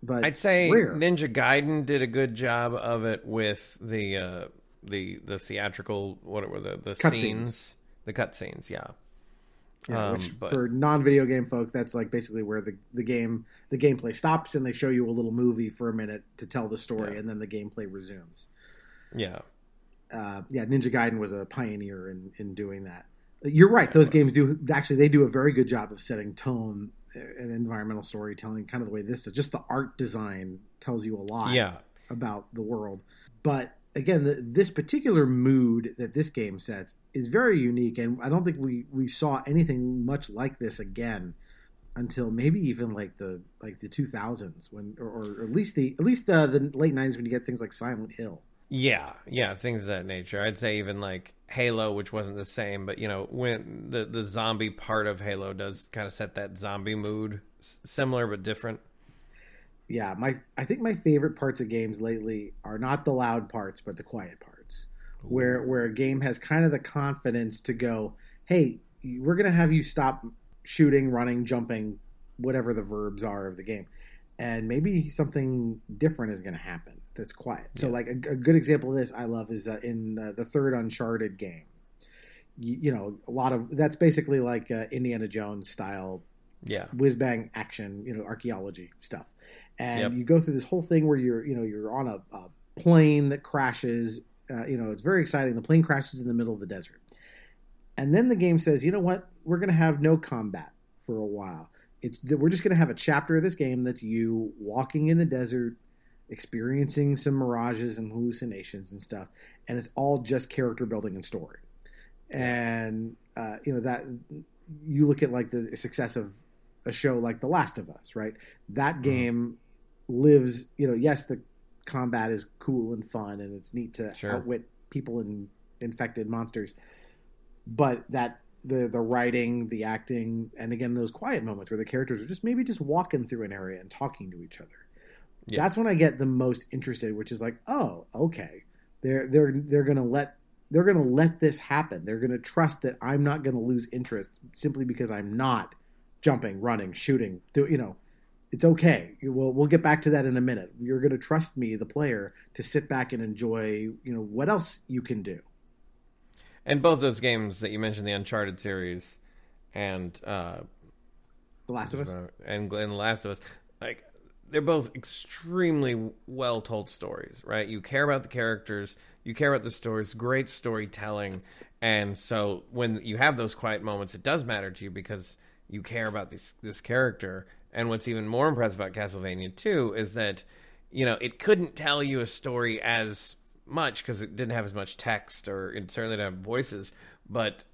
But I'd say rare. Ninja Gaiden did a good job of it with the uh, the the theatrical what were the the cut scenes, scenes. the cut scenes, yeah. Yeah, Um, which but- for non-video game folks, that's like basically where the, the game the gameplay stops and they show you a little movie for a minute to tell the story, Yeah. and then the gameplay resumes. Yeah. Uh, yeah, Ninja Gaiden was a pioneer in, in doing that. You're right; those games do actually they do a very good job of setting tone and environmental storytelling, kind of the way this does. Just the art design tells you a lot Yeah. about the world. But again, the, this particular mood that this game sets is very unique, and I don't think we we saw anything much like this again until maybe even like the like the 2000s when, or, or at least the at least uh, the late 90s when you get things like Silent Hill. Yeah, yeah, things of that nature. I'd say even like Halo, which wasn't the same, but you know, when the the zombie part of Halo does kind of set that zombie mood, s- similar but different. Yeah, my I think my favorite parts of games lately are not the loud parts, but the quiet parts, where where a game has kind of the confidence to go, hey, we're gonna have you stop shooting, running, jumping, whatever the verbs are of the game, and maybe something different is gonna happen that's quiet. So, Yeah. like a, a good example of this I love is uh, in uh, the third Uncharted game. You, you know, a lot of that's basically like uh, Indiana Jones style Yeah, whiz bang action, you know, archaeology stuff. And Yep. you go through this whole thing where you're, you know, you're on a, a plane that crashes. Uh, you know, it's very exciting. The plane crashes in the middle of the desert, and then the game says, you know what, we're going to have no combat for a while. It's we're just going to have a chapter of this game that's you walking in the desert, experiencing some mirages and hallucinations and stuff, and it's all just character building and story. And uh, you know that you look at like the success of a show like The Last of Us, right? That game lives, you know, yes, the combat is cool and fun and it's neat to Sure. outwit people and infected monsters. But that the the writing, the acting, and again those quiet moments where the characters are just maybe just walking through an area and talking to each other. Yeah. That's when I get the most interested, which is like, oh, okay. They're they're they're gonna let they're gonna let this happen. They're gonna trust that I'm not gonna lose interest simply because I'm not jumping, running, shooting. Do you know? It's okay. We'll we'll get back to that in a minute. You're gonna trust me, the player, to sit back and enjoy. You know what else you can do. and both those games that you mentioned, the Uncharted series, and uh, The Last of Us. and and The Last of Us, like they're both extremely well told stories, right? You care about the characters, you care about the stories, great storytelling, and so when you have those quiet moments, it does matter to you because you care about this this character. And what's even more impressive about Castlevania 2 is that you know it couldn't tell you a story as much because it didn't have as much text or it certainly didn't have voices, but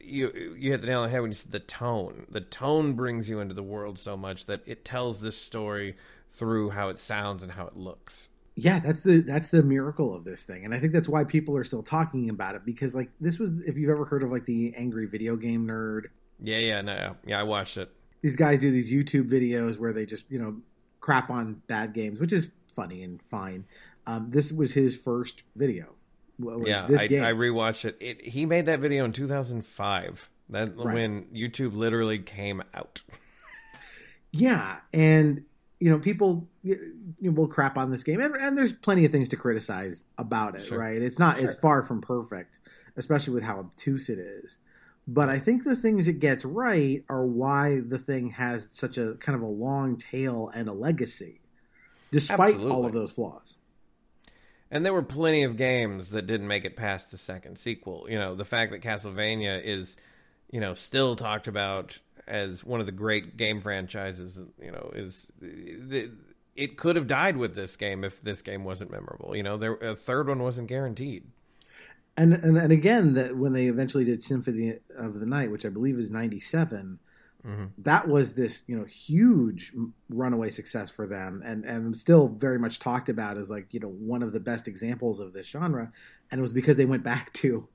you you hit the nail on the head when you said the tone. The tone brings you into the world so much that it tells this story through how it sounds and how it looks. yeah that's the that's the miracle of this thing and i think that's why people are still talking about it because like this was if you've ever heard of like the angry video game nerd Yeah, yeah, no, yeah. I watched it. these guys do these youtube videos where they just you know crap on bad games which is funny and fine um, this was his first video Yeah, this I, game I rewatched it. It he made that video in 2005. That Right. when YouTube literally came out. yeah and you know, people you know, will crap on this game, and, and, there's plenty of things to criticize about it. Sure. Right? It's not. Sure. It's far from perfect, especially with how obtuse it is. But I think the things it gets right are why the thing has such a kind of a long tail and a legacy, despite Absolutely. all of those flaws. And there were plenty of games that didn't make it past the second sequel. You know, the fact that Castlevania is, you know, still talked about as one of the great game franchises, you know, is it, it could have died with this game if this game wasn't memorable. You know, there a third one wasn't guaranteed. And and, and again, that when they eventually did Symphony of the Night, which I believe is '97, mm-hmm. that was this you know huge runaway success for them, and and still very much talked about as like you know one of the best examples of this genre, and it was because they went back to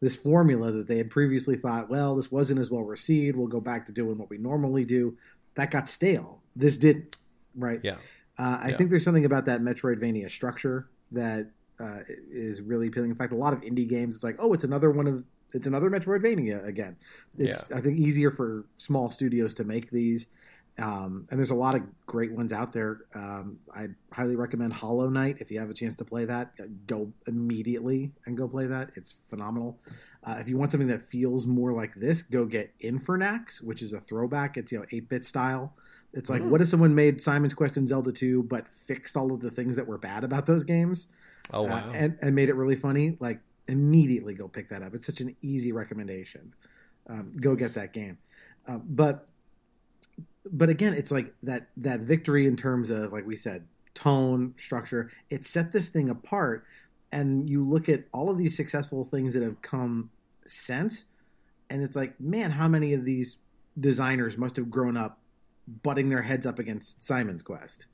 this formula that they had previously thought, well, this wasn't as well received. We'll go back to doing what we normally do. That got stale. This didn't, right? Yeah. Uh, I Yeah. think there's something about that Metroidvania structure that uh, is really appealing. In fact, a lot of indie games, it's like, oh, it's another one of, it's another Metroidvania again. It's I think easier for small studios to make these. Um, and there's a lot of great ones out there. Um, I highly recommend Hollow Knight if you have a chance to play that. uh, Go immediately and go play that. It's phenomenal. Uh, if you want something that feels more like this, go get Infernax, which is a throwback. It's you know eight bit style. It's like Mm. what if someone made Simon's Quest and Zelda 2, but fixed all of the things that were bad about those games Oh uh, wow. and and made it really funny? Like immediately go pick that up. It's such an easy recommendation. Um, go get that game. Uh, but but again, it's like that that victory in terms of like we said, tone, structure. It set this thing apart. And you look at all of these successful things that have come since, and it's like, man, how many of these designers must have grown up butting their heads up against Simon's Quest?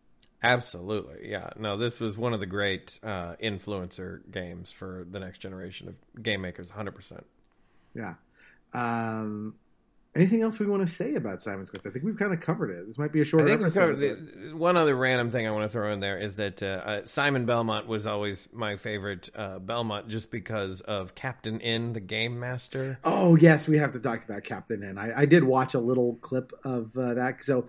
Absolutely, yeah. No, this was one of the great uh, influencer games for the next generation of game makers. Hundred percent. Yeah. Um, anything else we want to say about Simon's Quest? I think we've kind of covered it. This might be a short I think we episode. covered the, one other random thing I want to throw in there is that uh, uh, Simon Belmont was always my favorite uh, Belmont just because of Captain N, the game master. oh yes, we have to talk about Captain N. I, I did watch a little clip of uh, that. So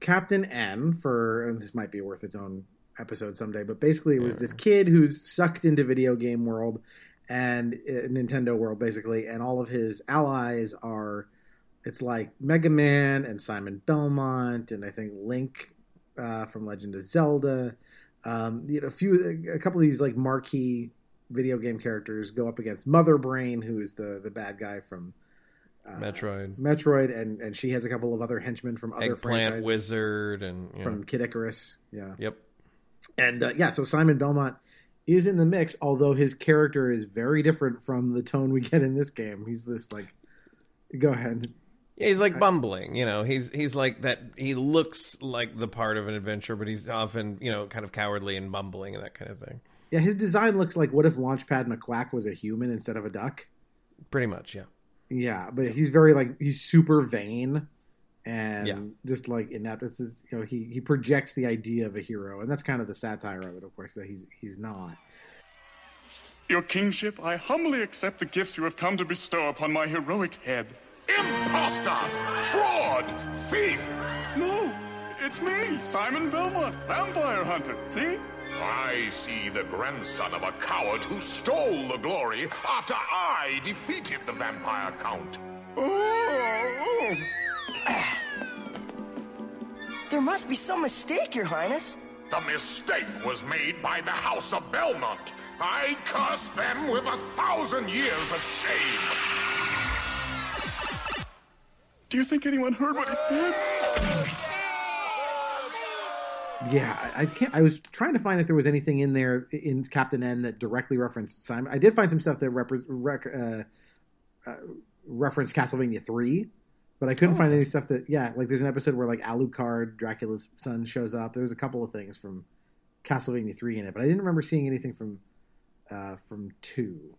Captain N, for and this might be worth its own episode someday, but basically it was Yeah. this kid who's sucked into video game world and uh, Nintendo world basically, and all of his allies are. It's like Mega Man and Simon Belmont, and I think Link uh, from Legend of Zelda. Um, you know, a few, a couple of these like marquee video game characters go up against Mother Brain, who is the the bad guy from uh, Metroid, Metroid, and and she has a couple of other henchmen from other Eggplant Wizard, and know, from Kid Icarus. Yeah, yep. and uh, yeah, so Simon Belmont is in the mix, although his character is very different from the tone we get in this game. He's this like, go ahead. Yeah, he's like bumbling, you know. He's he's like that. He looks like the part of an adventure, but he's often, you know, kind of cowardly and bumbling and that kind of thing. Yeah, his design looks like what if Launchpad McQuack was a human instead of a duck. Pretty much, yeah. Yeah, but he's very like he's super vain and Yeah. just like inept. It's you know he he projects the idea of a hero, and that's kind of the satire of it, of course, that he's he's not. Your kingship, I humbly accept the gifts you have come to bestow upon my heroic head. Imposter! Fraud! Thief! No, it's me, Simon Belmont, vampire hunter. See? I see the grandson of a coward who stole the glory after I defeated the vampire count. Oh, There must be some mistake, Your Highness. The mistake was made by the House of Belmont. I curse them with a thousand years of shame. Do you think anyone heard what he said? Yeah, I, I can't. I was trying to find if there was anything in there in Captain N that directly referenced Simon. I did find some stuff that repre- rec- uh, uh, referenced Castlevania three, but I couldn't find any stuff that. Yeah, like there's an episode where like Alucard, Dracula's son, shows up. There's a couple of things from Castlevania three in it, but I didn't remember seeing anything from uh, from two.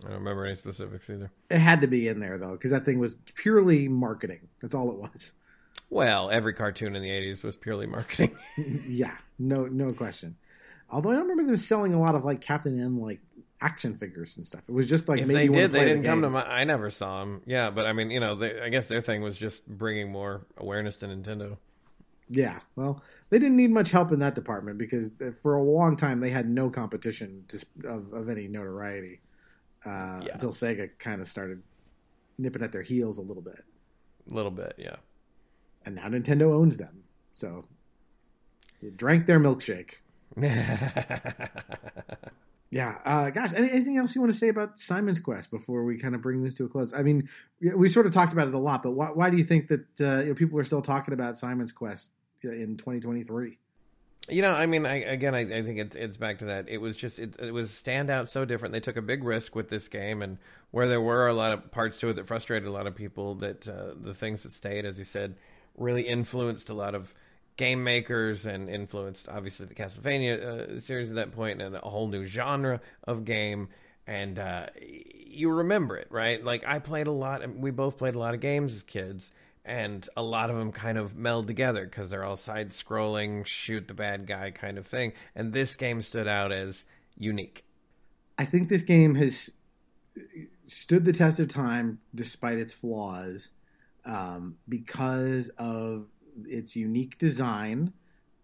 I don't remember any specifics either. It had to be in there though, because that thing was purely marketing. That's all it was. Well, every cartoon in the '80s was purely marketing. yeah, no, no question. Although I don't remember them selling a lot of like Captain N like action figures and stuff. It was just like if maybe they did, they play the didn't come to my. I never saw them. Yeah, but I mean, you know, they, I guess their thing was just bringing more awareness to Nintendo. Yeah, well, they didn't need much help in that department because eh, for a long time they had no competition to, of, of any notoriety uh, Yeah. until Sega kind of started nipping at their heels a little bit, A little bit, yeah. and now Nintendo owns them. So you drank their milkshake. Yeah, uh, gosh, anything else you want to say about Simon's Quest before we kind of bring this to a close? I mean, we- we sort of talked about it a lot, but why, why do you think that uh, you know, people are still talking about Simon's Quest in 2023? You know, I mean, I, again, I, I think it's it's back to that. It was just it, it was standout so different. They took a big risk with this game, and where there were a lot of parts to it that frustrated a lot of people, that uh, the things that stayed, as you said, really influenced a lot of game makers and influenced obviously the Castlevania uh, series at that point and a whole new genre of game. And uh, you remember it, right? Like I played a lot, and we both played a lot of games as kids and a lot of them kind of meld together because they're all side scrolling shoot the bad guy kind of thing and this game stood out as unique I think this game has stood the test of time despite its flaws um, because of its unique design.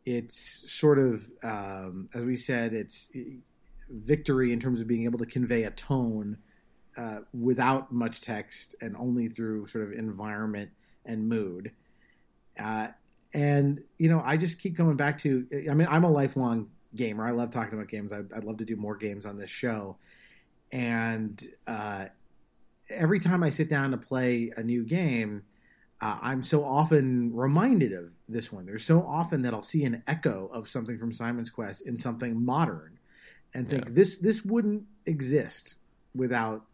It's sort of, um, as we said, it's victory in terms of being able to convey a tone uh, without much text and only through sort of environment and mood. Uh, and you know, I just keep going back to. I mean, I'm a lifelong gamer. I love talking about games. I'd, I'd love to do more games on this show. And uh, every time I sit down to play a new game, uh, I'm so often reminded of this one. There's so often that I'll see an echo of something from Simon's Quest in something modern, and think Yeah. this this wouldn't exist without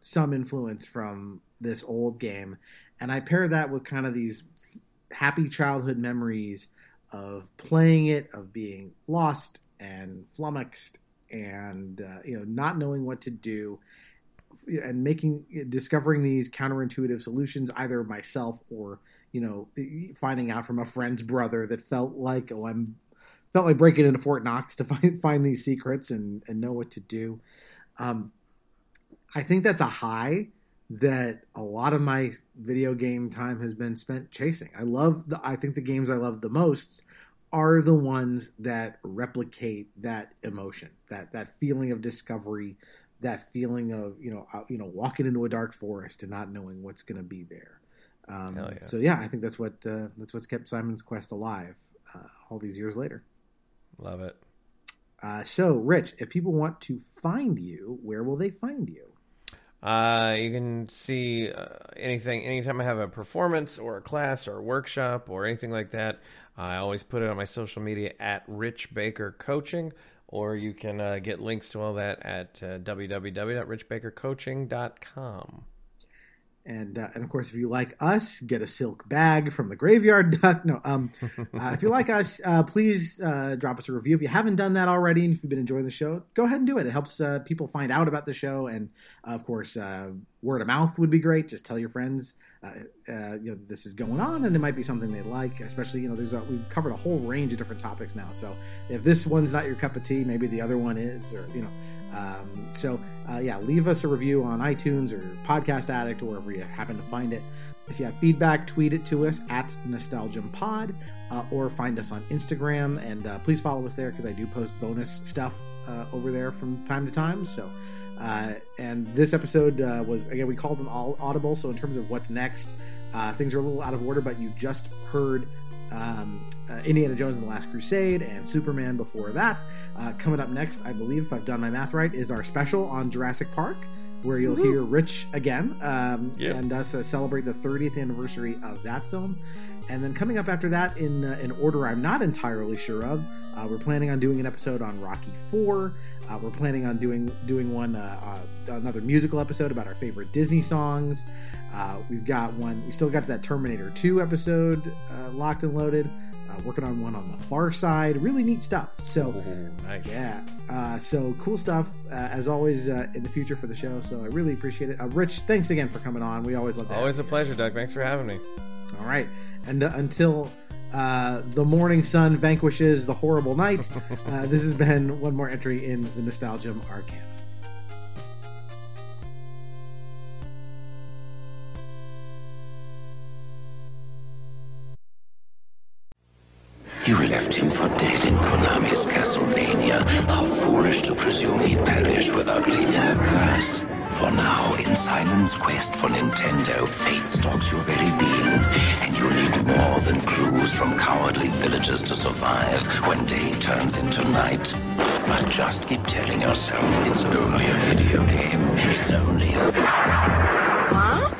some influence from this old game. And I pair that with kind of these happy childhood memories of playing it, of being lost and flummoxed, and uh, you know not knowing what to do, and making discovering these counterintuitive solutions either myself or you know finding out from a friend's brother that felt like oh I'm felt like breaking into Fort Knox to find find these secrets and and know what to do. Um, I think that's a high that a lot of my video game time has been spent chasing. I love the I think the games I love the most are the ones that replicate that emotion, that that feeling of discovery, that feeling of, you know, you know, walking into a dark forest and not knowing what's going to be there. Um, yeah. So yeah, I think that's what uh, that's what's kept Simon's Quest alive uh, all these years later. love it Uh, so, Rich, if people want to find you, where will they find you? Uh, you can see uh, anything anytime i have a performance or a class or a workshop or anything like that i always put it on my social media at rich baker coaching or you can uh, get links to all that at uh, www.richbakercoaching.com And uh, and of course, if you like us, get a silk bag from the graveyard duck. No, um, uh, if you like us, uh, please uh, drop us a review. If you haven't done that already, and if you've been enjoying the show, go ahead and do it. It helps uh, people find out about the show, and uh, of course, word of mouth would be great. Just tell your friends, you know, this is going on, and it might be something they like. Especially, you know, there's a, we've covered a whole range of different topics now. So if this one's not your cup of tea, maybe the other one is, or you know. Um, so, uh, yeah, leave us a review on iTunes or Podcast Addict or wherever you happen to find it. If you have feedback, tweet it to us at NostalgiumPod uh, or find us on Instagram. And uh, please follow us there because I do post bonus stuff uh, over there from time to time. So, uh, and this episode uh, was, again, we called them all audible. So, in terms of what's next, uh, things are a little out of order, but you just heard um, uh, Indiana Jones and the Last Crusade and Superman before that. Uh, coming up next, I believe, if I've done my math right, is our special on Jurassic Park, where you'll hear Rich again um, Yep. and us uh, celebrate the 30th anniversary of that film. And then coming up after that, in uh, an order I'm not entirely sure of, uh, we're planning on doing an episode on Rocky Four. Uh, we're planning on doing doing one uh, uh, another musical episode about our favorite Disney songs. Uh, we've got one. We still got that Terminator 2 episode uh, locked and loaded. Uh, working on one on the Far Side. Really neat stuff. So. nice Yeah. Uh, so cool stuff uh, as always uh, in the future for the show. So I really appreciate it. Uh, Rich, thanks again for coming on. We always love that. always a pleasure doug thanks for having me All right. And uh, until uh, the morning sun vanquishes the horrible night, uh, this has been one more entry in the Nostalgium Arcanum. You left him for dead in Konami's Castlevania. How foolish to presume he'd perish without leaving a curse. For now, in Simon's quest for Nintendo, fate stalks your very being, and you need more than clues from cowardly villagers to survive when day turns into night. But just keep telling yourself it's only a video game. It's only a... Huh?